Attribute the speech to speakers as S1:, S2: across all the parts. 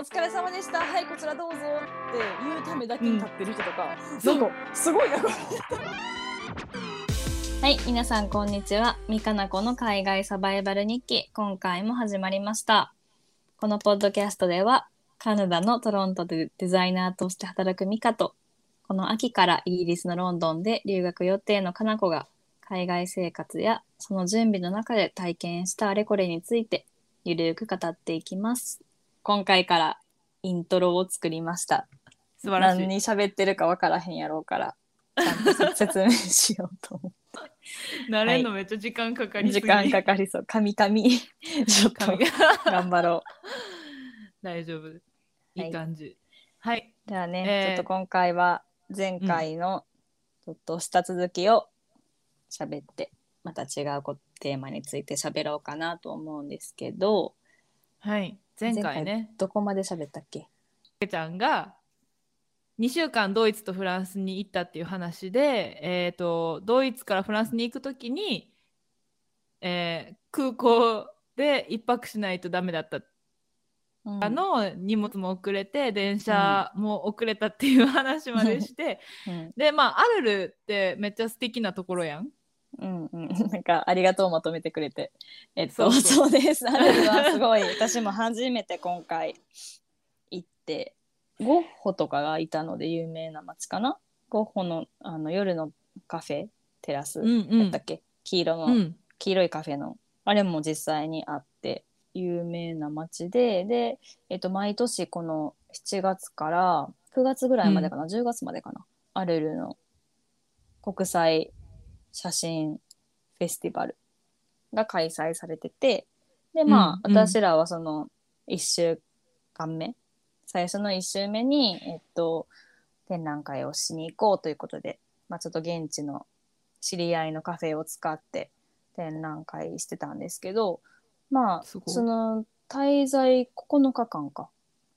S1: お疲れ様でしたはいこちらどうぞって言うためだけに立ってる人とか、
S2: そう
S1: なんかすごいな
S2: はい、皆さんこんにちは。みかなこの海外サバイバル日記、今回も始まりました。このポッドキャストでは、カナダのトロントでデザイナーとして働くミカと、この秋からイギリスのロンドンで留学予定のかなこが、海外生活やその準備の中で体験したあれこれについて、ゆるく語っていきます。今回からイントロを作りました。
S1: 素晴らしい
S2: 何に喋ってるかわからへんやろうから、ちゃんと説 明しようと思。
S1: 慣れんのめっちゃ時間かかりす
S2: 時
S1: ぎ
S2: 間かかりそう。神々。ちょっと
S1: 髪が
S2: 頑張ろ
S1: 大丈夫い
S2: はい
S1: い感じはい、
S2: う。ではね、
S1: えー
S2: ちょっと今回は前回のちょっとした続きを喋って、また違うこテーマについて喋ろうかなと思うんですけど、
S1: はい、前回ね。
S2: どこまで喋ったっけ？
S1: けちゃんが2週間ドイツとフランスに行ったっていう話で、えー、とドイツからフランスに行く時に、えー空港で一泊しないとダメだった。
S2: うん。
S1: あの荷物も遅れて電車も遅れたっていう話までして、
S2: うん。
S1: でまあアルルってめっちゃ素敵なところやん。
S2: うんうん、なんかありがとうまとめてくれて。えっと、
S1: そうそう。
S2: です。あれは すごい。私も初めて今回行って、ゴッホとかがいたので有名な街かな？ゴッホのあの夜のカフェ、テラス
S1: うん
S2: やったっけ、黄色の、
S1: うん。
S2: 黄色いカフェの、あれも実際にあって、有名な街で、で、えっと、毎年この7月から9月ぐらいまでかな、10月までかな、アルルの国際写真フェスティバルが開催されてて、で、まあ、
S1: うんうん。
S2: 私らはその1週間目、最初の1週目に、えっと、展覧会をしに行こうということで、まあ、ちょっと現地の知り合いのカフェを使って展覧会してたんですけど、まあ、その滞在9日間か、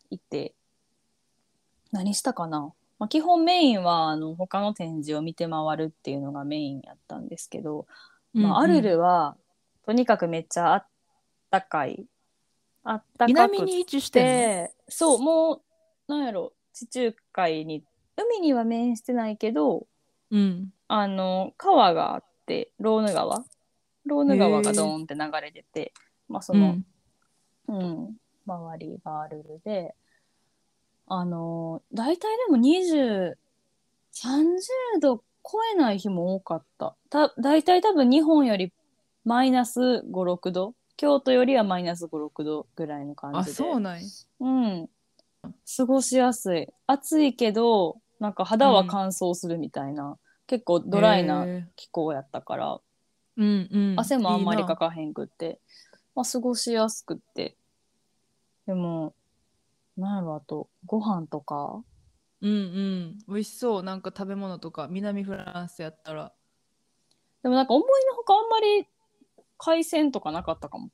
S2: 行って、何したかな、まあ、基本メインはあの他の展示を見て回るっていうのがメインやったんですけど、まあ、アルルはとにかくめっちゃあったかい。あったかく
S1: 南に位置して
S2: そうもうなんやろ地中海に海には面してないけど
S1: のうん。
S2: あの川があってローヌ川？ローヌ川がドーンって流れててまあその、うん周りがアルルであの大体でも2030度超えない日も多かった。た大体多分日本よりマイナス56度。京都よりはマイナス56度ぐらいの感じで。
S1: あそうなんや。
S2: うん。過ごしやすい。暑いけど、なんか肌は乾燥するみたいな、結構ドライな
S1: へ
S2: 気候やったから、
S1: うんうん。
S2: 汗もあんまりかかへんくって、まあ過ごしやすくって。でも、なんやろ、あと、ご飯とか、
S1: うんうん。美味しそう。なんか食べ物とか。南フランスやったら。
S2: でもなんか思いのほかあんまり海鮮とかなかったかも。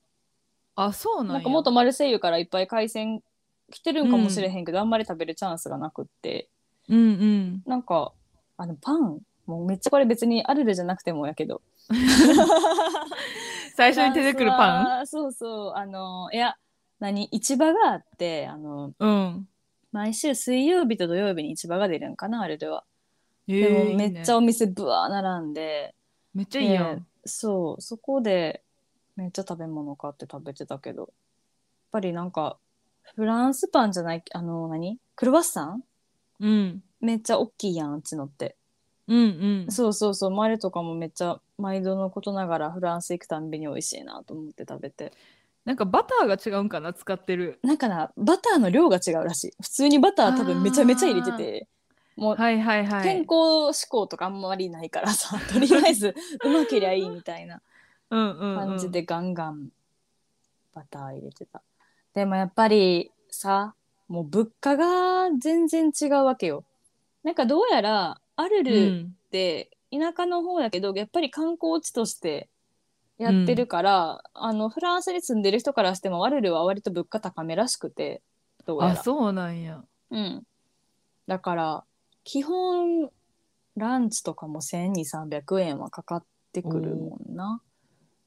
S1: あそうなんや。
S2: なんかもっとマルセイユからいっぱい海鮮来てるんかもしれへんけど、あんまり食べるチャンスがなくって。
S1: うんうん。
S2: なんか、あの、パン、もうめっちゃこれ別にアルルじゃなくてもやけど。
S1: 最初に出てくるパ
S2: ン？そうそう。あの、いや、何？市場があって、あの、
S1: ンうん。
S2: 毎週水曜日と土曜日に市場が出るんかな、アルルは。
S1: え
S2: でも
S1: ーいいね。
S2: めっちゃお店ブワー並んで、
S1: めっちゃいいやん。
S2: でそう、そこでめっちゃ食べ物買って食べてたけど、やっぱりなんか、フランスパンじゃない、あの、何？クロワッサン？
S1: うん。
S2: めっちゃ大きいやん、あっちのって。
S1: うんうん。
S2: そうそうそう、マレとかもめっちゃ毎度のことながらフランス行くたんびに美味しいなと思って食べて。
S1: なんかバターが違うんかな使ってる
S2: なんかな、バターの量が違うらしい。普通にバター多分めちゃめちゃ入れてて、もう
S1: はいはいはい
S2: 健康志向とかあんまりないからさ、とりあえずうまけりゃいいみたいな
S1: うんうんうん
S2: 感じでガンガンバター入れてた。でもやっぱりさ、もう物価が全然違うわけよ。なんかどうやらアル
S1: う
S2: ル
S1: ん
S2: って田舎の方やけどやっぱり観光地としてやってるから、あのフランスに住んでる人からしてもアルルは割と物価高めらしくてどうやら。
S1: あそうなんや。
S2: うん、だから基本ランチとかも1200300円はかかってくるもんな。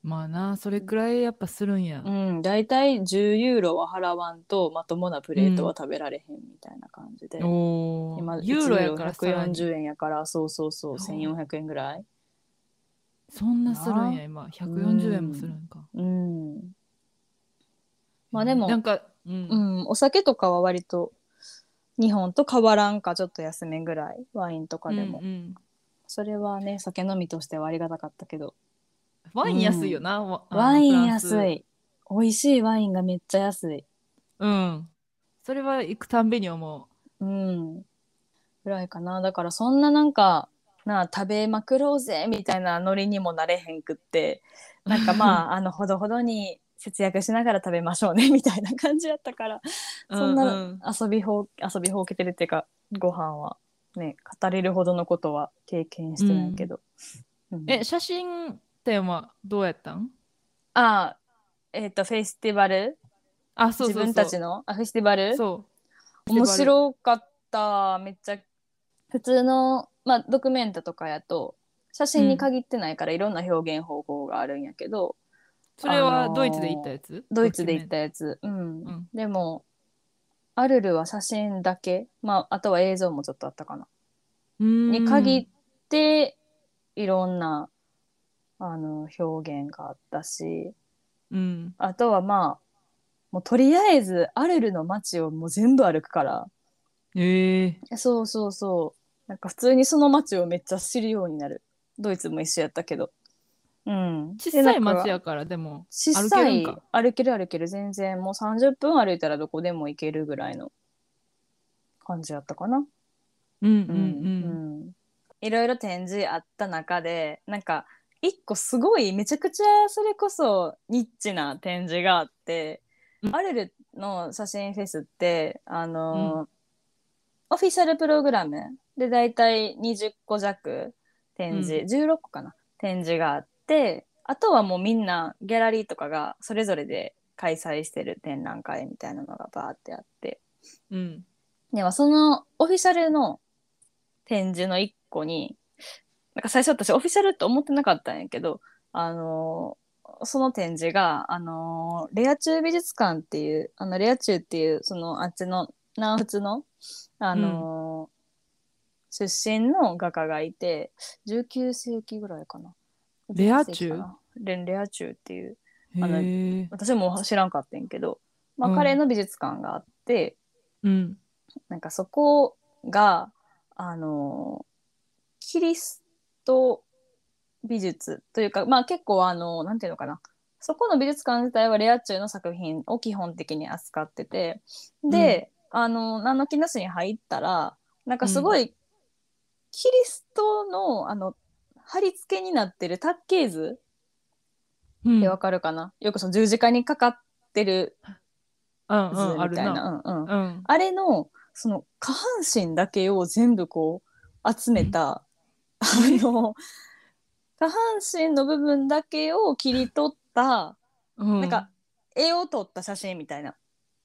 S1: まあなそれくらいやっぱするんや、
S2: うん、大体10ユーロは払わんとまともなプレートは食べられへんみたいな感じで、
S1: お
S2: 今
S1: おユーロやからさらに。
S2: 140円やからそうそうそう
S1: お
S2: 1400円ぐらい
S1: そんなするんや今。140円もするんか、
S2: うん。まあでも
S1: なんかうん、
S2: うん。お酒とかは割と日本と変わらんかちょっと安めぐらいワインとかでも、
S1: うんうん。
S2: それはね酒飲みとしてはありがたかったけど。
S1: ワイン安いよな、わあの
S2: ワイン安い。美味しいワインがめっちゃ安い。
S1: うん。それは行くたんびに思
S2: うん。ぐらいかな。だからそんななんかなあ食べまくろうぜみたいなノリにもなれへんくって。なんかまああのほどほどに節約しながら食べましょうね みたいな感じやったから
S1: う
S2: そんな
S1: ううん
S2: 遊びほう遊びほうけてるっていうかご飯はね語れるほどのことは経験してないけど、うん。
S1: え写真展はどうやったん？
S2: あえっ、とフェスティバル？
S1: あそうそうそう。
S2: 自分たちの？あフェスティバル？
S1: そう。
S2: 面白かった。めっちゃ普通の、まあ、ドキュメントとかやと写真に限ってないからいろんな表現方法があるんやけど、
S1: それ
S2: あのー
S1: はドイツで行ったやつ？
S2: ドイツで行ったやつ、うん。
S1: うん。
S2: でもアルルは写真だけ、まあ、あとは映像もちょっとあったかな、に
S1: に
S2: 限っていろんなあの表現があったし
S1: うん。
S2: あとはまあもうとりあえずアルルの街をもう全部歩くから。
S1: ええ
S2: そうそうそう。なんか普通にその街をめっちゃ知るようになる。ドイツも一緒やったけど。うん。
S1: 小さい町やからでも
S2: 小
S1: 歩け
S2: さい
S1: るんか？
S2: 歩ける歩ける全然もう30分歩いたらどこでも行けるぐらいの感じやったかな。
S1: うんうん
S2: う
S1: うん
S2: んいろいろ展示あった中でなんか一個すごいめちゃくちゃそれこそニッチな展示があって、
S1: うん
S2: アルルの写真フェスってあのーオフィシャルプログラム。でだいたい20個弱展示、16個かな。展示があってあとはもうみんなギャラリーとかがそれぞれで開催してる展覧会みたいなのがバーってあって。
S1: うん。
S2: でもそのオフィシャルの展示の一個に、なんか最初私オフィシャルって思ってなかったんやけど、あのーその展示が、あのーレア中美術館っていう、あの、レア中っていう、そのあっちの南仏の、あのー出身の画家がいて、19世紀ぐらいかな。
S1: レア中
S2: 19世紀かな。レレア中っていう、あの私も知らんかったんやけど、まあ、
S1: うん。
S2: 彼の美術館があって、
S1: うん。
S2: なんかそこが、あの、キリスト美術というか、まあ結構あの、なんていうのかな。そこの美術館自体はレア中の作品を基本的に扱ってて、で、あの、何の気なしに入ったら、なんかすごい、キリストの、あの、貼り付けになってる卓形図
S1: うん。
S2: ってわかるかな、よくその十字架にかかってる
S1: うんう
S2: 図みたいな。
S1: な。
S2: うんうん。
S1: うん。
S2: あれの、その下半身だけを全部こう集めた、あの、下半身の部分だけを切り取った、
S1: うん。
S2: なんか絵を撮った写真みたいな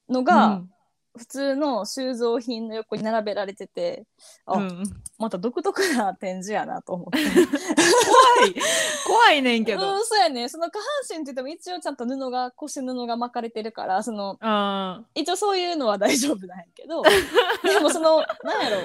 S2: の
S1: う
S2: が、
S1: ん
S2: 普通の収蔵品の横に並べられてて、あ、
S1: うん。
S2: また独特な展示やなと思って。
S1: 怖い。怖いねんけど。
S2: うん、そうやね。その下半身って言っても一応ちゃんと布が、腰布が巻かれてるから、その、
S1: あ
S2: 一応そういうのは大丈夫なんやけど でもそのなんやろ。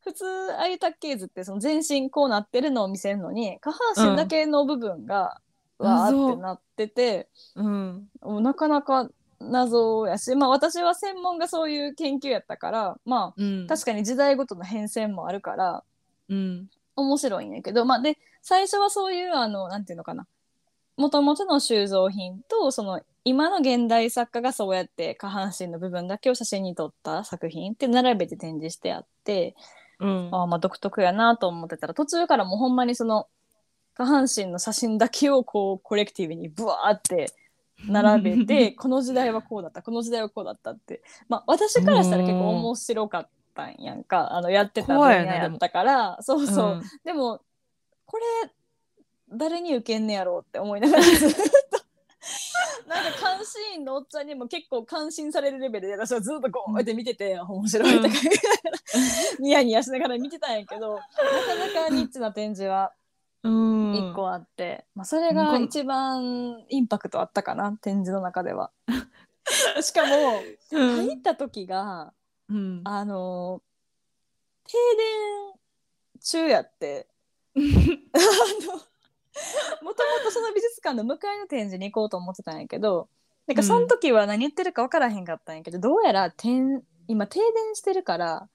S2: 普通ああいう卓形図ってその全身こうなってるのを見せるのに下半身だけの部分が、
S1: うん。
S2: わー
S1: 謎
S2: ってなってて、
S1: うん。
S2: なかなか謎やしまあ私は専門がそういう研究やったからま
S1: うん。
S2: あ確かに時代ごとの変遷もあるから
S1: うん。
S2: 面白いんやけどまあで最初はそういうあのなんていうのかな。もともとの収蔵品とその今の現代作家がそうやって下半身の部分だけを写真に撮った作品って並べて展示してあって
S1: うん。
S2: ああまあ独特やなと思ってたら途中からもうほんまにその下半身の写真だけをこうコレクティブにブワーって並べてこの時代はこうだったこの時代はこうだったって。まあ私からしたら結構面白かったんやんか。あのやってた分野
S1: 怖いよね
S2: やったから。そうそう、
S1: うん
S2: でも。これ誰に受けんねやろうって思いながらずっと。なんか監視員のおっちゃんにも結構感心されるレベルで私はずっとこうやって見てて、面白いとか言いながらニヤニヤしながら見てたんやけどなかなかニッチな展示は
S1: うん。
S2: 1個あって、まあ、それが一番インパクトあったかな。展示の中では。しかも
S1: うん。
S2: 入った時が
S1: うん。
S2: あの停電中やって。あのもともとその美術館の向かいの展示に行こうと思ってたんやけどなんかその時は何言ってるか分からへんかったんやけど、どうやら天今停電してるから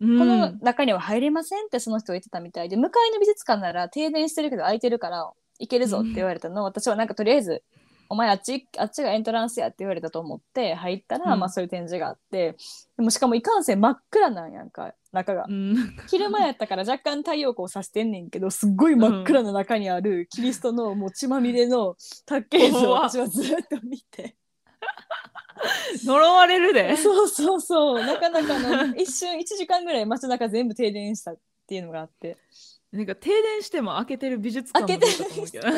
S1: こ
S2: この中には入れませんってその人が言ってたみたいで向かいの美術館なら停電してるけど空いてるから行けるぞって言われたの。を、私はなんかとりあえず「お前あっちあっちがエントランスや」って言われたと思って入ったら、
S1: うん。
S2: まあそういう展示があってでもしかもいかんせん真っ暗なんやんか中が。
S1: う。ん。
S2: 昼間やったから若干太陽光さしてんねんけどすっごい真っ暗な中にあるキリストのもう血まみれの卓球図を私はずっと見て
S1: 呪われるで。
S2: そうそうそう。なかなかの一瞬1時間ぐらい街中全部停電したっていうのがあって。
S1: なんか停電しても開けてる美術館も
S2: 開けて
S1: ど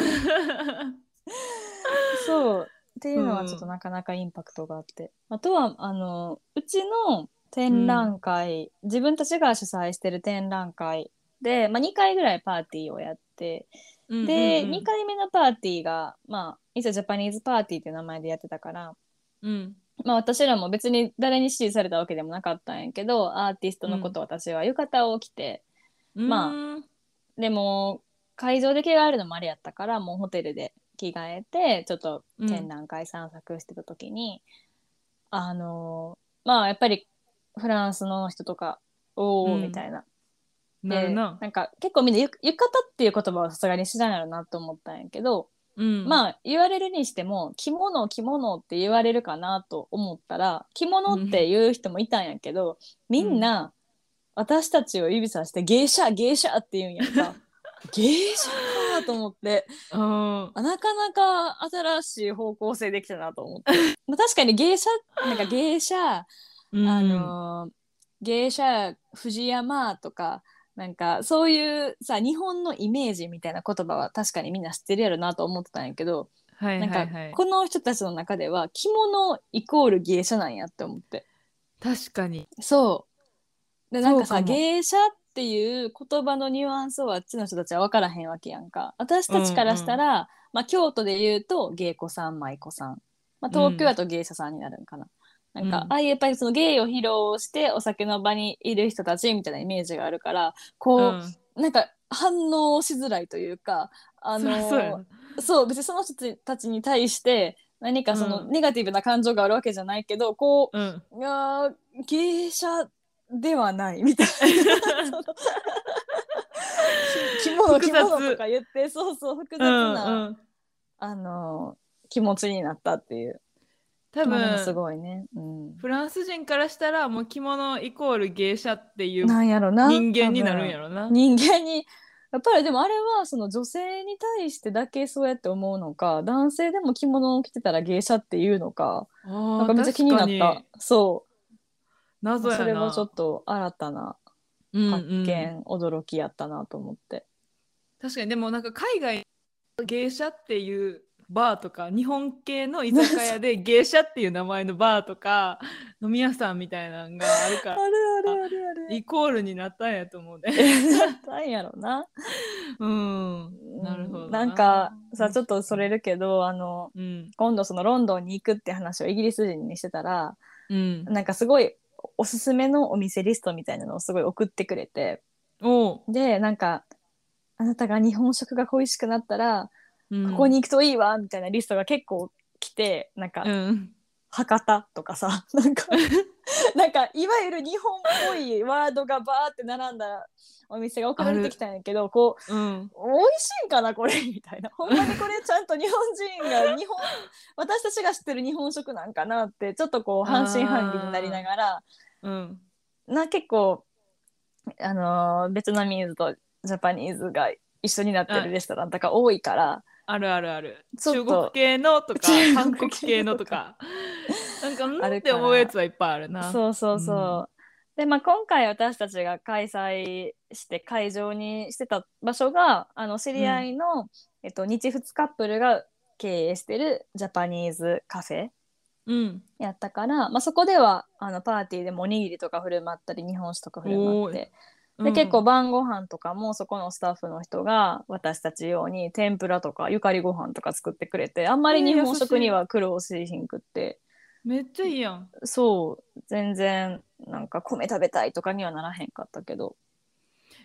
S2: そう。っていうのはちょっとなかなかインパクトがあって、あとはあのうちの展覧会、自分たちが主催してる展覧会で、まあ、2回ぐらいパーティーをやってで、2回目のパーティーがまあ一応ジャパニーズパーティーっていう名前でやってたから、
S1: うん。
S2: まあ、私らも別に誰に指示されたわけでもなかったんやけどアーティストのこと私は浴衣を着て、ま
S1: あ
S2: でも会場で着替えるのもあれやったからもうホテルで着替えてちょっと展覧会散策してた時に、あのまあやっぱりフランスの人とかおお
S1: うん
S2: みたいな、
S1: なるな。
S2: でんか結構みんなゆ浴衣っていう言葉はさすがに知らんやろなと思ったんやけど、
S1: うん。
S2: まあ言われるにしても着物着物って言われるかなと思ったら着物って言う人もいたんやけど、みんな私たちを指さして芸者芸者って言うんやんか。芸者かと思って。
S1: うん。
S2: あなかなか新しい方向性できたなと思って、まあ、確かに芸者なんか芸者
S1: うん。
S2: あのー芸者藤山とかなんかそういうさ日本のイメージみたいな言葉は確かにみんな知ってるやろなと思ってたんやけど、
S1: はい
S2: なんか
S1: はい。はい
S2: この人たちの中では着物イコール芸者なんやって思って。
S1: 確かに。
S2: そう。でなんかさ芸者っていう言葉のニュアンスをあっちの人たちは分からへんわけやんか。私たちからしたら、まあ、京都で言うと芸妓さん舞妓さん、まあ、東京だと芸者さんになるんかな、なんか、
S1: うん。
S2: ああいうやっぱりその芸を披露してお酒の場にいる人たちみたいなイメージがあるからこう、
S1: うん。
S2: なんか反応しづらいというかあの
S1: そう
S2: 別にその人たちに対して何かその
S1: うん。
S2: ネガティブな感情があるわけじゃないけど、こ
S1: うん。
S2: ういやー芸者ではないみたいな。着物着物とか言ってそうそう複雑
S1: うん
S2: な、
S1: うん。
S2: あの気持ちになったっていう
S1: 多
S2: まあでもす
S1: 分
S2: ごいね、うん、
S1: フランス人からしたらもう着物イコール芸者っていう人間になるんやろな。
S2: 人間に。やっぱりでもあれはその女性に対してだけそうやって思うのか男性でも着物を着てたら芸者っていうのか
S1: な
S2: なんかめっちゃ気になった。そう。
S1: 謎やな。
S2: それもちょっと新たな
S1: うん
S2: 発
S1: うん。
S2: 見、驚きやったなと思って。
S1: 確かに。でもなんか海外芸者っていうバーとか日本系の居酒屋で芸者っていう名前のバーとか飲み屋さんみたいなのがあるから
S2: あるあるあるある。
S1: イコールになったんやと思うね。
S2: なんやろな。
S1: うん、なるほど
S2: な。んかさちょっとそれるけどあの
S1: うん。
S2: 今度そのロンドンに行くって話をイギリス人にしてたら
S1: うん。
S2: なんかすごいおすすめのお店リストみたいなのをすごい送ってくれて。でなんかあなたが日本食が恋しくなったら
S1: うん。
S2: ここに行くといいわみたいなリストが結構来てなんか
S1: うん。
S2: 博多とかさ なんか なんかいわゆる日本っぽいワードがバーって並んだお店が送られてきたんやけどこう
S1: うん。
S2: 美味しいんかなこれ。みたいなほんまにこれちゃんと日本人が日本私たちが知ってる日本食なんかなってちょっとこう半信半疑になりながら
S1: うん。
S2: な結構あのーベトナミーズとジャパニーズが一緒になってるレストランとか多いから、
S1: あるあるある。中国系のとか
S2: 中
S1: 韓
S2: 国
S1: 国系のとか。なんかうんって思うやつはいっぱいあるな。
S2: そうそうそう。でまあ、今回私たちが開催して会場にしてた場所があの知り合いの、えっと、日仏カップルが経営してるジャパニーズカフェ
S1: うん。
S2: やったから、まあ、そこではあのパーティーでもおにぎりとか振る舞ったり日本酒とか振る舞ってで結構晩ご飯とかもそこのスタッフの人が私たち用に天ぷらとかゆかりご飯とか作ってくれてあんまり日本食には苦労しひんくって、
S1: めっちゃいいやん。
S2: そう。全然なんか米食べたいとかにはならへんかったけど。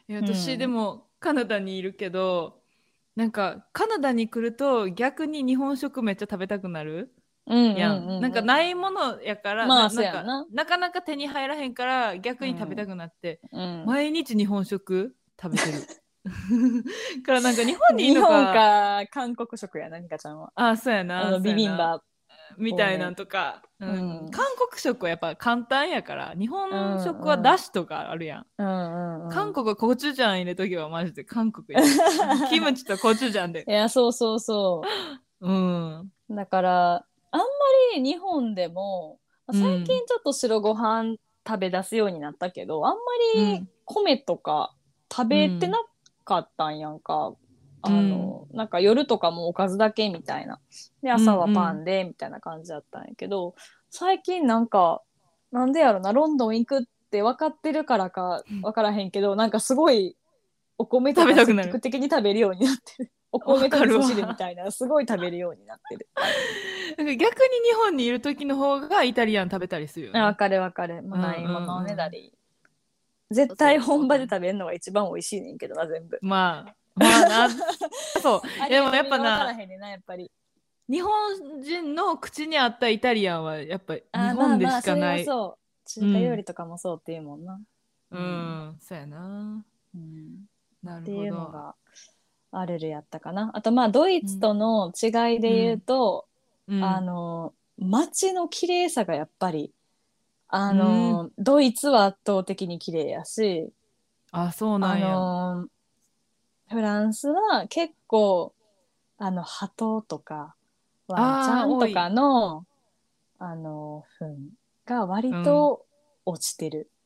S1: いや私、
S2: うん。
S1: でもカナダにいるけどなんかカナダに来ると逆に日本食めっちゃ食べたくなる。
S2: うん
S1: やん,、なんかないものやから、
S2: まあ
S1: な
S2: そうやな。
S1: なんかなかなか手に入らへんから逆に食べたくなって、
S2: うん。
S1: 毎日日本食食べてる。からなんか日本にいい
S2: 日本
S1: のか
S2: か韓国食やなニカちゃんは。
S1: あそうやな
S2: あの
S1: そうやな。
S2: ビビンバ。
S1: みたいなんとか、うん。
S2: うん。
S1: 韓国食はやっぱ簡単やから日本食はだしとかあるやん、韓国はコチュジャン入れときはマジで韓国や キムチとコチュジャンで。
S2: いやそうそうそ
S1: う。ん。
S2: うだからあんまり日本でもまあ最近ちょっと白ご飯食べ出すようになったけど、あんまり米とか食べてなかったんやんか、あのなんか夜とかもおかずだけみたいな。で朝はパンでみたいな感じだったんやけど、最近なんかなんでやろなロンドン行くって分かってるからか分からへんけどなんかすごいお米
S1: 食べたくなる。
S2: 積極的に食べるようになってる。お米と味噌汁みたいなすごい食べるようになってる
S1: なんか逆に日本にいる時の方がイタリアン食べたりするよ、ね。
S2: あ分かる分かる。もうないものねだり。絶対本場で食べるのが一番美味しいねんけどな全部。
S1: まあ、まあな、そう。でもやっぱ
S2: な
S1: 日本人の口に合ったイタリアンはやっぱ日本で
S2: まあまあ
S1: しかない。
S2: それはそう。中華料理とかもそうっていうもんな、
S1: うん、そうやな。
S2: うん。
S1: なる
S2: っていう
S1: ほど。
S2: のがあるるやったかな。あとまあドイツとの違いで言うと、
S1: うん。
S2: あの街の綺麗さがやっぱりあの、ドイツは圧倒的に綺麗やし
S1: あ、そうな
S2: あ
S1: んや。
S2: のフランスは結構あの鳩とかワンちゃんとかのあの糞が割と落ちてる、ま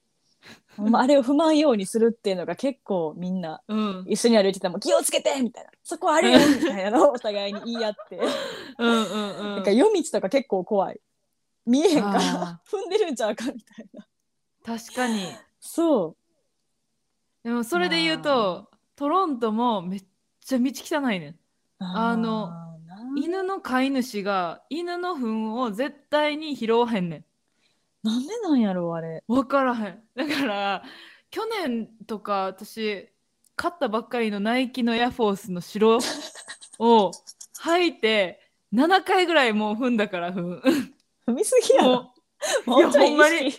S2: ああれを踏まんようにするっていうのが結構みんな
S1: うん。
S2: 一緒に歩いてても気をつけてみたいなそこあるよみたいなのをお互いに言い合って、
S1: うんうんうん。
S2: なんか夜道とか結構怖い見えへんから
S1: あ
S2: 踏んでるんちゃうかみたいな
S1: 確かに。
S2: そう
S1: でもそれで言うと、トロントもめっちゃ道汚いねん。あの
S2: ーな
S1: 犬の飼い主が犬の糞を絶対に拾わへんねん。
S2: なんでなんやろあれ。
S1: 分からへん。だから去年とか私買ったばっかりのナイキのエアフォースの白を履いて7回ぐらいもう踏んだから踏む
S2: 踏みすぎやろ。
S1: もう
S2: い
S1: いやほんまに。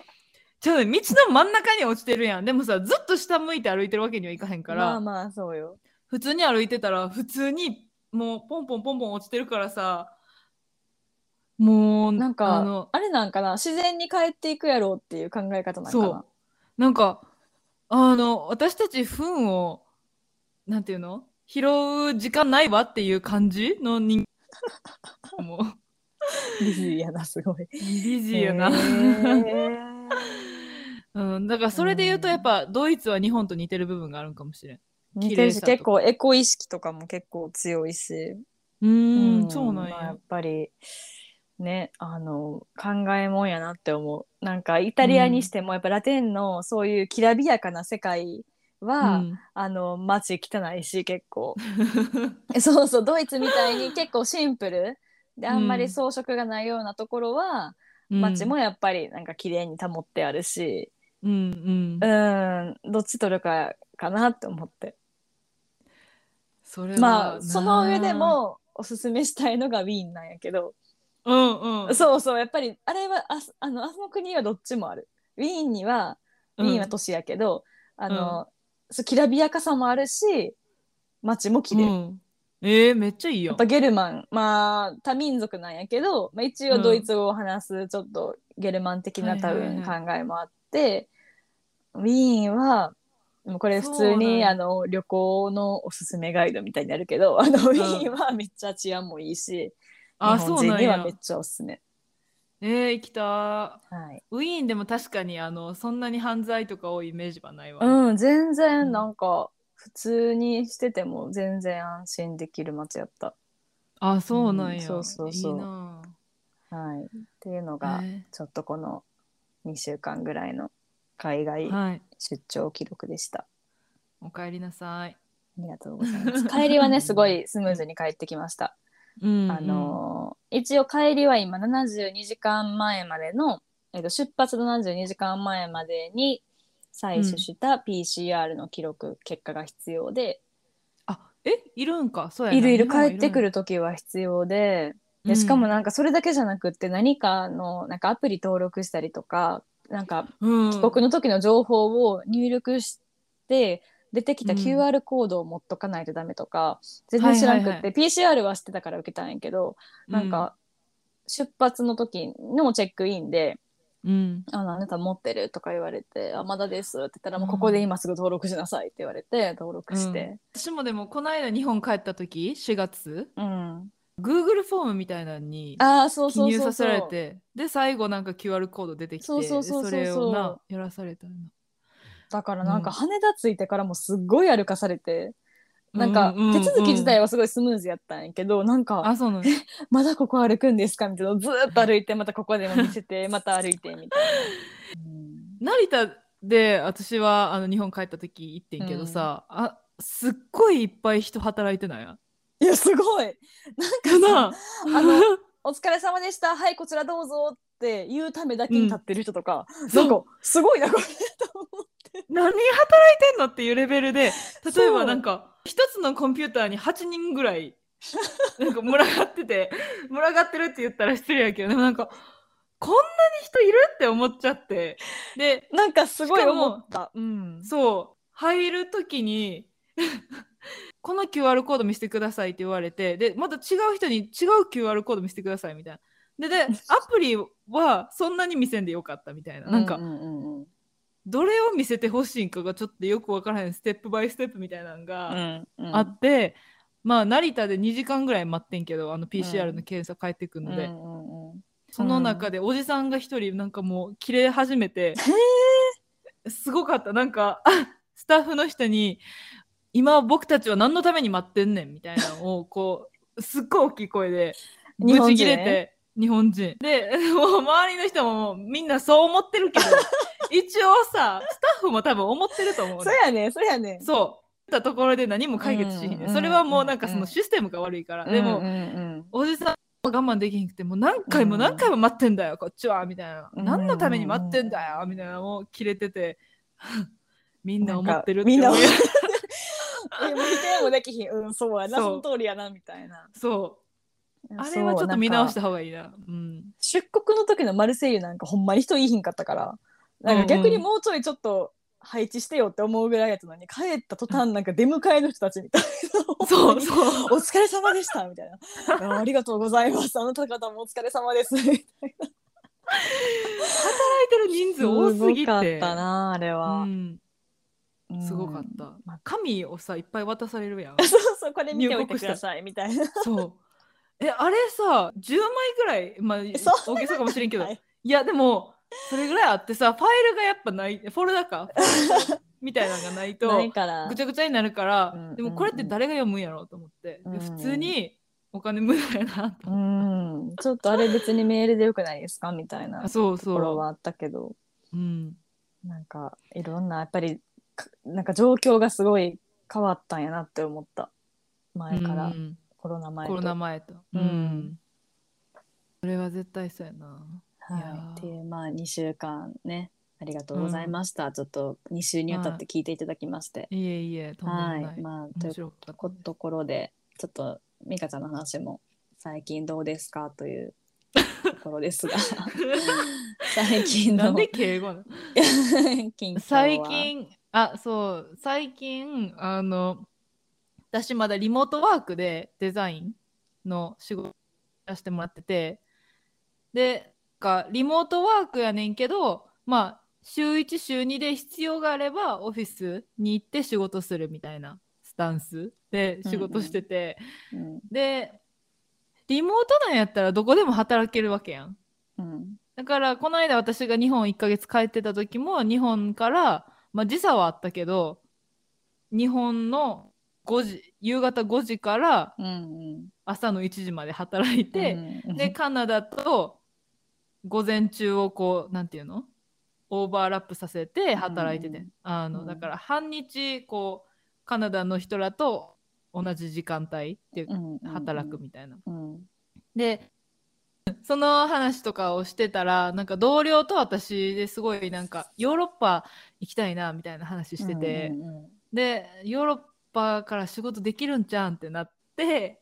S1: ちょっと道の真ん中に落ちてるやん。でもさずっと下向いて歩いてるわけにはいかへんから、
S2: まあまあそうよ。
S1: 普通に歩いてたら普通にもうポンポンポンポン落ちてるからさもう
S2: なんか
S1: あの
S2: あれなんかな自然に帰っていくやろうっていう考え方なんかな。
S1: そう。なんかあの私たち糞をなんていうの？拾う時間ないわっていう感じの人もう
S2: ビジーやなすごい。
S1: ビジーやな、
S2: へー。
S1: うん、だからそれで言うとやっぱドイツは日本と似てる部分があるんかもしれん。
S2: 似てるし結構エコ意識とかも結構強いし。
S1: うーん
S2: うん
S1: そうなんや、
S2: まあやっぱりねあの考えもんやなって思う。なんかイタリアにしてもやっぱラテンのそういうきらびやかな世界は、
S1: うん。
S2: あの街汚いし結構。そうそうドイツみたいに 結構シンプル。であんまり装飾がないようなところは、街もやっぱりなんか綺麗に保ってあるし。
S1: うんうん。
S2: うん。どっち取るかかなって思って。まあ
S1: な
S2: その上でもおすすめしたいのがウィーンなんやけど、
S1: うんうん。
S2: そうそうやっぱりあれはああのあの国はどっちもある。ウィーンにはウィーンは都市やけど、あの、そうきらびやかさもあるし街も綺麗、
S1: うん。えー、めっちゃいいやん。
S2: やっぱゲルマンまあ多民族なんやけど、まあ、一応ドイツ語を話すちょっとゲルマン的な多分
S1: はい
S2: 考えもあって、ウィーンはもうこれ普通にあの旅行のおすすめガイドみたいになるけどあのウィーンはめっちゃ治安もいいし、
S1: あそうなんや
S2: 人にはめっちゃおすすめ。
S1: えー、行きた
S2: はい
S1: ウィーンでも確かにあのそんなに犯罪とか多いイメージはないわ、
S2: うん、全
S1: うん
S2: 然なんか普通にしてても全然安心できる街やった。
S1: あそうなんや、
S2: うんそうそうそう
S1: いいな
S2: はい、っていうの
S1: あ
S2: が
S1: え
S2: ちょっとこの2週間ぐらいの海外出張記録でした。
S1: お帰りなさい。
S2: ありがとうございます。帰りはね、すごいスムーズに帰ってきました。
S1: うん
S2: あのー一応帰りは今72時間前までの、えっと出発の72時間前までに採取した PCR の記録、結果が必要で、
S1: あえ？いるんか？そうやない
S2: るいる。帰ってくる時は必要で、でしかもなんかそれだけじゃなくって何かのなんかアプリ登録したりとかなんか
S1: うん。
S2: 帰国の時の情報を入力して出てきた
S1: うん。
S2: QR コードを持っとかないとダメとか、全然知らんくって、
S1: はいはい
S2: PCR は知ってたから受けたんやけどなんか出発の時のチェックインで
S1: うん「
S2: ああなた持ってる?」とか言われて「あまだです」って言ったら「もうここで今すぐ登録しなさい」って言われて登録して。
S1: 私もでもこの間日本帰った時4月。
S2: うん。
S1: Google フォームみたいなのに
S2: ああそう
S1: 記
S2: そうそうそう。
S1: 入させられてで最後なんか QR コード出てきて
S2: そ
S1: れをなやらされたの
S2: だからなんか
S1: うん。
S2: 羽田着いてからもすっごい歩かされて、なんか
S1: うんうんうん。
S2: 手続き自体はすごいスムーズやったんやけど、なんか
S1: あそうなの
S2: まだここ歩くんですか？みたいなのずーっと歩いてまたここでも見せて また歩いてみたいな。
S1: 成田で私はあの日本帰った時行ってんけどさ、あすっごいいっぱい人働いてない？や
S2: いやすごい。
S1: かな。
S2: あの お疲れ様でした。はいこちらどうぞって言うためだけに立ってる人とか、
S1: そう。
S2: なんかすごいなこれ
S1: 何働いてんのっていうレベルで例えばなんか一つのコンピューターに8人ぐらい なんか群がってて群がってるって言ったら失礼やけどでもなんかこんなに人いるって思っちゃって。で
S2: なんかすごい思った。うん、
S1: そう。入る時に この QR コード見せてくださいって言われてでまた違う人に違う QR コード見せてくださいみたいな。ででアプリはそんなに見せんでよかったみたいな。なんか、
S2: ううんうんうん
S1: どれを見せてほしいんかがちょっとよくわからへんステップバイステップみたいなの
S2: う
S1: が
S2: んうん。
S1: あって、まあ成田で2時間ぐらい待ってんけどあの
S2: う
S1: PCR
S2: ん。
S1: の検査帰ってくるので、
S2: うんうんうん。
S1: その中でおじさんが一人なんかもう切れ始めて、すごかった。なんか スタッフの人に「今僕たちは何のために待ってんねん」みたいなのを こうすっごい大きい声でぶ
S2: 日本人。
S1: ち切れて日本人。でもう周りの人もみんなそう思ってるけど一応さスタッフも多分思ってると思うね。
S2: そうやねそうやね
S1: そう。ったところで何も解決しひんねん。
S2: うん
S1: それはもうなんか
S2: うん
S1: そのシステムが悪いから、でも、
S2: うんうん。
S1: おじさんは我慢できひんくてもう何回も何回も待ってんだよ、こっちはみたいな、
S2: うん
S1: 何のために待ってんだよみたいなもう切れてて。みんな思ってるって
S2: みんな
S1: 思う
S2: 思ってるえもう否定もできひん。うんそうやな。
S1: そ
S2: の通りやなみたいな。
S1: そう。あれはちょっと見直した方がいいな。うん。
S2: 出国の時のマルセイユなんかほんまに人いいひんかったからなんか逆にもうちょいちょっと配置してよって思うぐらいやったのに帰った途端なんか出迎えの人たちみたいな。
S1: そうそう。
S2: お疲れ様でしたみたいな。あありがとうございますあなた方もお疲れ様ですみたい
S1: 働いてる人数
S2: な
S1: 多すぎて。
S2: すごかったなあれは、
S1: うん、
S2: うん。
S1: すごかった、
S2: まあ
S1: 紙をさいっぱい渡されるやん。
S2: そうそうこれ見ておいてくださいみたいな。
S1: そう。えあれさ10枚ぐらいまあ
S2: そう。
S1: 大げさかもしれんけど、
S2: はい。
S1: いやでもそれぐらいあってさファイルがやっぱないフォルダかみたいなのがないとぐちゃぐちゃになるから、
S2: うん
S1: でもこれって誰が読むんやろうと思って、
S2: うん。
S1: で普通にお金無駄やなと
S2: う
S1: 思って、
S2: ん。ちょっとあれ別にメールでよくないですかみたいな
S1: あそう
S2: ところ
S1: そ
S2: はあったけど。
S1: う、うん、
S2: なんかいろんなやっぱりかなんか状況がすごい変わったんやなって思った。前から、
S1: うん。
S2: コロナ前と。
S1: コロナ前と、
S2: うん。
S1: それは絶対そうやな、
S2: は
S1: ー
S2: い、っていうまあ2週間ねありがとうございました、ちょっと2週にわたって聞いていただきまして、
S1: い。えいえとんでも
S2: は
S1: ない。い、
S2: まあとところでちょっと美香ちゃんの話も最近どうですかという ところですが。最近の
S1: なんで敬語なの？
S2: 近況は。
S1: 最近あそう最近あの私まだリモートワークでデザインの仕事させてもらってて。でかリモートワークやねんけどまあ週1週2で必要があればオフィスに行って仕事するみたいなスタンスで仕事してて、
S2: うん
S1: でリモートなんやったらどこでも働けるわけやん。
S2: うん。
S1: だからこの間私が日本1ヶ月帰ってた時も日本から、まあ、時差はあったけど日本の5時夕方5時から
S2: うん
S1: 朝の1時まで働いて、
S2: うん。
S1: でカナダと午前中をこうなんていうの？オーバーラップさせて働いてて、
S2: うん
S1: あの
S2: うん。
S1: だから半日こうカナダの人らと同じ時間帯っていう
S2: うんうんうん。
S1: 働くみたいな。
S2: うん。
S1: でその話とかをしてたらなんか同僚と私ですごいなんかヨーロッパ行きたいなみたいな話してて、でヨーロッパから仕事できるんじゃんってなって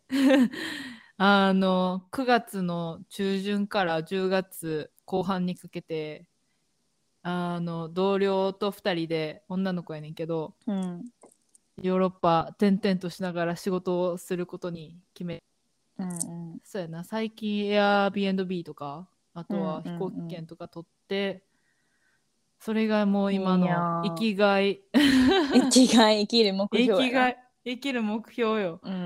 S1: あの9月の中旬から10月後半にかけてあの同僚と2人で女の子やねんけど
S2: うん。
S1: ヨーロッパ転々としながら仕事をすることに決め
S2: うんうん。
S1: そうやな。最近 Airbnb とかあとは
S2: うんうんうん。
S1: 飛行機券とか取って、それがもう今の 生きがい。
S2: 生きがい生きる目
S1: 生
S2: 標やな。
S1: きがい生きる目標よ。
S2: うんう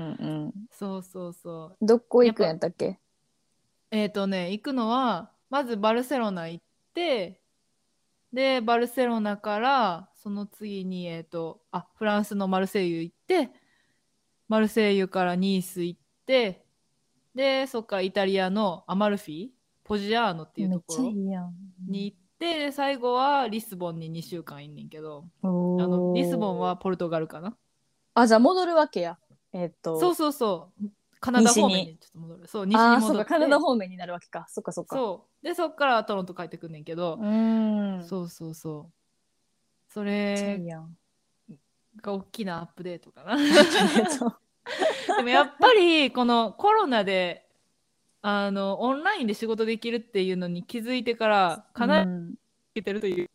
S2: ん。
S1: そうそうそう。
S2: どこ行くんやったっけ？
S1: えっ、とね行くのはまずバルセロナ行ってでバルセロナからその次にえっ、とあフランスのマルセイユ行ってマルセイユからニース行ってでそっからイタリアのアマルフィポジアーノっていう
S2: めっちゃ
S1: ところ
S2: いいやん。
S1: に行ってで最後はリスボンに2週間いんねんけど
S2: お
S1: あの
S2: ー
S1: リスボンはポルトガルかな
S2: あじゃあ戻るわけや。えっと。
S1: そうそうそう。カナダ方面
S2: 西に
S1: にちょっと戻る。そう西に
S2: ああ
S1: 戻って。
S2: そカナダ方面になるわけか。そっかそっか。
S1: そう。でそっからトロント帰ってくんねんけど、
S2: うーん。
S1: そうそうそう。そ
S2: めっちゃいい
S1: れ
S2: やん。
S1: が大きなアップデートかな。でもやっぱりこのコロナであのオンラインで仕事できるっていうのに気づいてからかなり
S2: うん。
S1: いけてるという、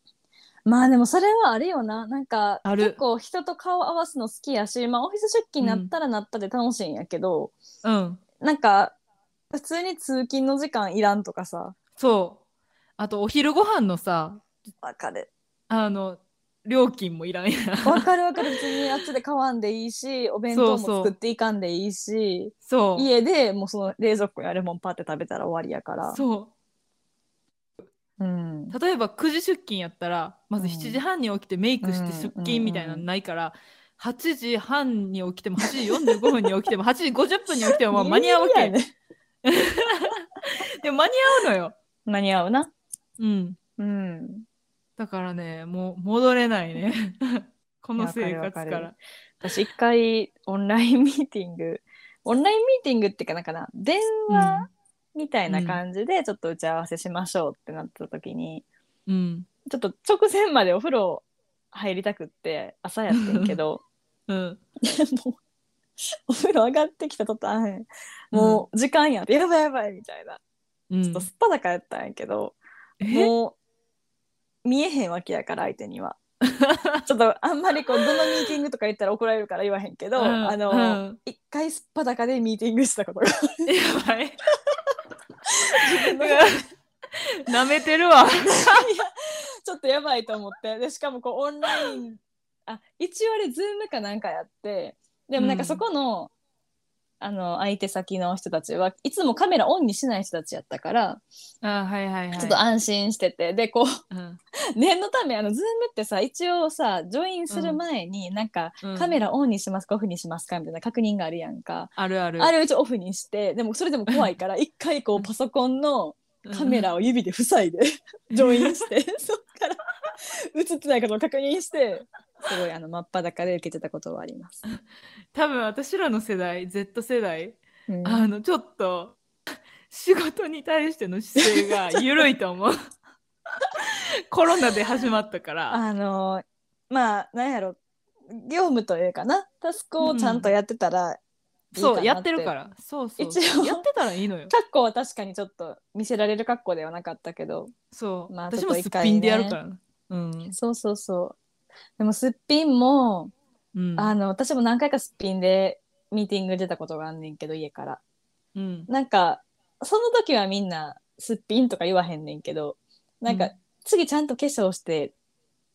S2: まあでもそれはあるよな。なんか
S1: ある。
S2: 結構人と顔合わすの好きやし、まあ、オフィス出勤になったらなったで楽しいんやけど、
S1: うん。
S2: なんか普通に通勤の時間いらんとかさ。
S1: そう。あとお昼ご飯のさ
S2: わかる。
S1: あの料金もいらんやん。
S2: わかるわかる。別にあっちで買わんでいいしお弁当も
S1: そうそう。
S2: 作っていかんでいいし
S1: そう。
S2: 家でもうその冷蔵庫にあるもんパって食べたら終わりやから。
S1: そう
S2: うん。
S1: 例えば9時出勤やったらまず
S2: うん。
S1: 7時半に起きてメイクして出勤みたいなのないから、8時半に起きても8時45分に起きても8時50分に起きてもまあ 間に合うわけ、
S2: ね
S1: でも間に合うのよ、
S2: 間に合うな。
S1: うん、
S2: うん。
S1: だからねもう戻れないね。この生活
S2: か
S1: ら。
S2: 私一回オンラインミーティングオンラインミーティングっていうかなんかな電話みたいな感じでちょっと打ち合わせしましょうってなった時に、
S1: うん。
S2: ちょっと直前までお風呂入りたくって朝やってんけど
S1: うん。
S2: もうお風呂上がってきた途端もう時間やってやばいやばいみたいな。
S1: うん。
S2: ちょっとすっぱだかやったんやけど、
S1: え？
S2: もう見えへんわけやから相手には。ちょっとあんまりこうどのミーティングとか言ったら怒られるから言わへんけど、
S1: うん。
S2: あの、
S1: うん。
S2: 一回すっぱだかでミーティングしたことが
S1: やばいなめてるわ。
S2: ちょっとやばいと思って。でしかもこうオンラインあ一応あれ Zoom かなんかやって。でもなんかそこの,、あの相手先の人たちはいつもカメラオンにしない人たちやったから、
S1: あはいはいはい。
S2: ちょっと安心しててでこう
S1: うん。
S2: 念のためあの Zoom ってさ一応さ join する前になんか、
S1: うん。
S2: カメラオンにしますかオフにしますかみたいな確認があるやんか、
S1: あるある。
S2: あれを一応オフにしてでもそれでも怖いから一回こうパソコンのカメラを指で塞いで ジョインしてそっから映ってないことを確認してすごいあの真っ裸で受けてたことはあります。
S1: 多分私らの世代 Z 世代
S2: うん。
S1: あのちょっと仕事に対しての姿勢が緩いと思う。コロナで始まったから。
S2: あのまあなんやろ業務というかな。タスクをちゃんとやってたらいいかな
S1: そうやってるから。そうそう。
S2: 一応。
S1: やってたらいいのよ。
S2: 格好は確かにちょっと見せられる格好ではなかったけど。
S1: そう、
S2: まあ
S1: 私
S2: ちょっと一回
S1: もすっぴんでやるからな、うん、
S2: そうそうそうでもすっぴんも、
S1: うん。
S2: あの私も何回かすっぴんでミーティング出たことがあんねんけど家から。
S1: うん。
S2: なんかその時はみんなすっぴんとか言わへんねんけどなんか、
S1: うん。
S2: 次ちゃんと化粧して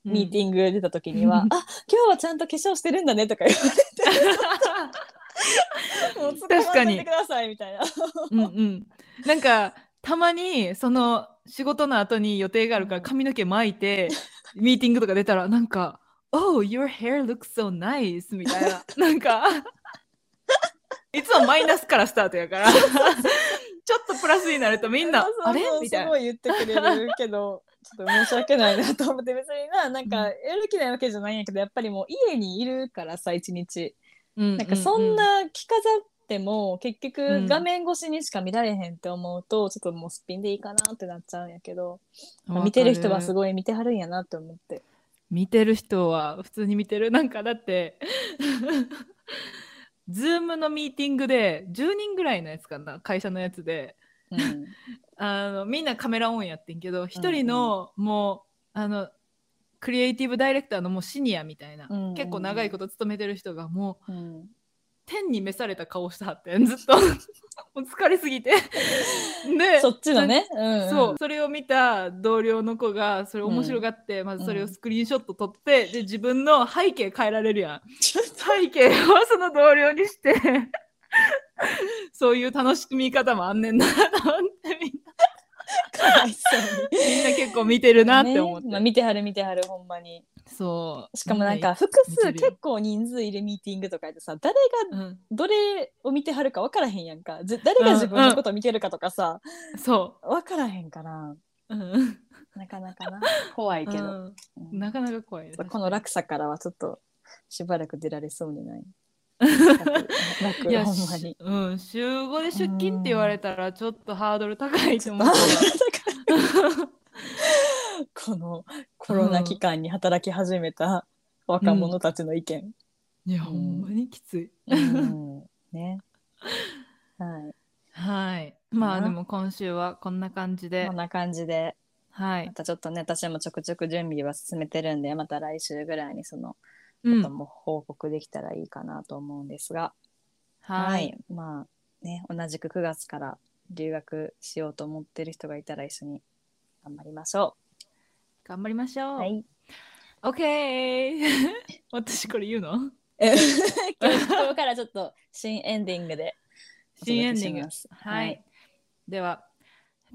S2: ミーテ
S1: ン
S2: ィング出た時には「
S1: うん。
S2: あ今日はちゃんと化粧してるんだね」とか言われて「もう使わせてください」みたいな。
S1: うんうん。なんかたまにその仕事の後に予定があるから髪の毛巻いてミーティングとか出たらなんか「Oh, your hair looks so nice」みたいな。なんかいつもマイナスからスタートやから。ちょっとプラスになるとみんな「あれ?」みたいな。
S2: すごい言ってくれるけどちょっと申し訳ないなと思って別にななんかやる気ないわけじゃないんやけどやっぱりもう家にいるからさ一日。
S1: な
S2: なんかそんな着飾っても結
S1: う
S2: 局
S1: ん。
S2: 画面越しにしか見られへんって思うとちょっともうすっぴんでいいかなってなっちゃうんやけど、まあ見てる人はす
S1: い
S2: ごい見てはるんやなって思って。
S1: 見てる人は普通に見てる。なんかだって ズームのミーティングで10人ぐらいのやつかな会社のやつで。
S2: うん。
S1: あのみんなカメラオンやってんけど一人のもうあのクリエイティブダイレクターのもうシニアみたいな、
S2: うんうんうん。
S1: 結構長いこと勤めてる人がもう
S2: うん
S1: 天に召された顔してはってん。ずっと。疲れすぎて。で
S2: そっちのね、うんうん。
S1: そう。それを見た同僚の子がそれ面白がって、まずそれをスクリーンショット撮って、で自分の背景変えられるやん。背景をその同僚にして。そういう楽しみ方もあんねんな。と思ってみんな
S2: かわいそうに。
S1: みんな結構見てるなって思って、
S2: ね。まあ、見てはる見てはるほんまに。
S1: そう。
S2: しかもなんか複数結構人数いるミーティングとかやってさ誰が
S1: うん、
S2: どれを見てはるか分からへんやんか。ず誰が自分のこと見てるかとかさ、
S1: そ
S2: 分からへんから。
S1: う、うん。
S2: なかなかな。怖いけど、
S1: なかなか怖いね
S2: この落差からはちょっとしばらく出られそうにない
S1: いや
S2: ほんまに。
S1: しうん、週5で出勤って言われたらちょっとハードル高いと思う。
S2: このコロナ期間に働き始めた若者たちの意見、
S1: いや、ほんまにきつい。
S2: うん。ね。はい。
S1: はい。まあ
S2: な。
S1: でも今週はこんな感じで。
S2: こん、な感じで。
S1: はい。
S2: ま。たちょっとね私もちょくちょく準備は進めてるんでまた来週ぐらいにその
S1: うん。
S2: ことも報告できたらいいかなと思うんですが、
S1: は
S2: はいい。まあね同じく9月から留学しようと思ってる人がいたら一緒に頑張りましょ
S1: 頑張りましょ
S2: う。
S1: う。
S2: はい。
S1: OK! 私これ言うの？
S2: 今日ここからちょっと新エンディングでお
S1: 新エンディング
S2: 届けします。
S1: はい。では、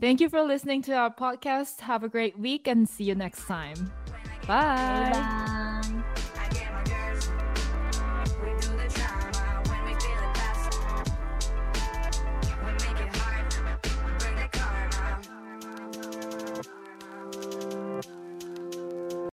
S1: Thank you for listening to our podcast. Have a great week and see you next time. Bye!
S2: バイ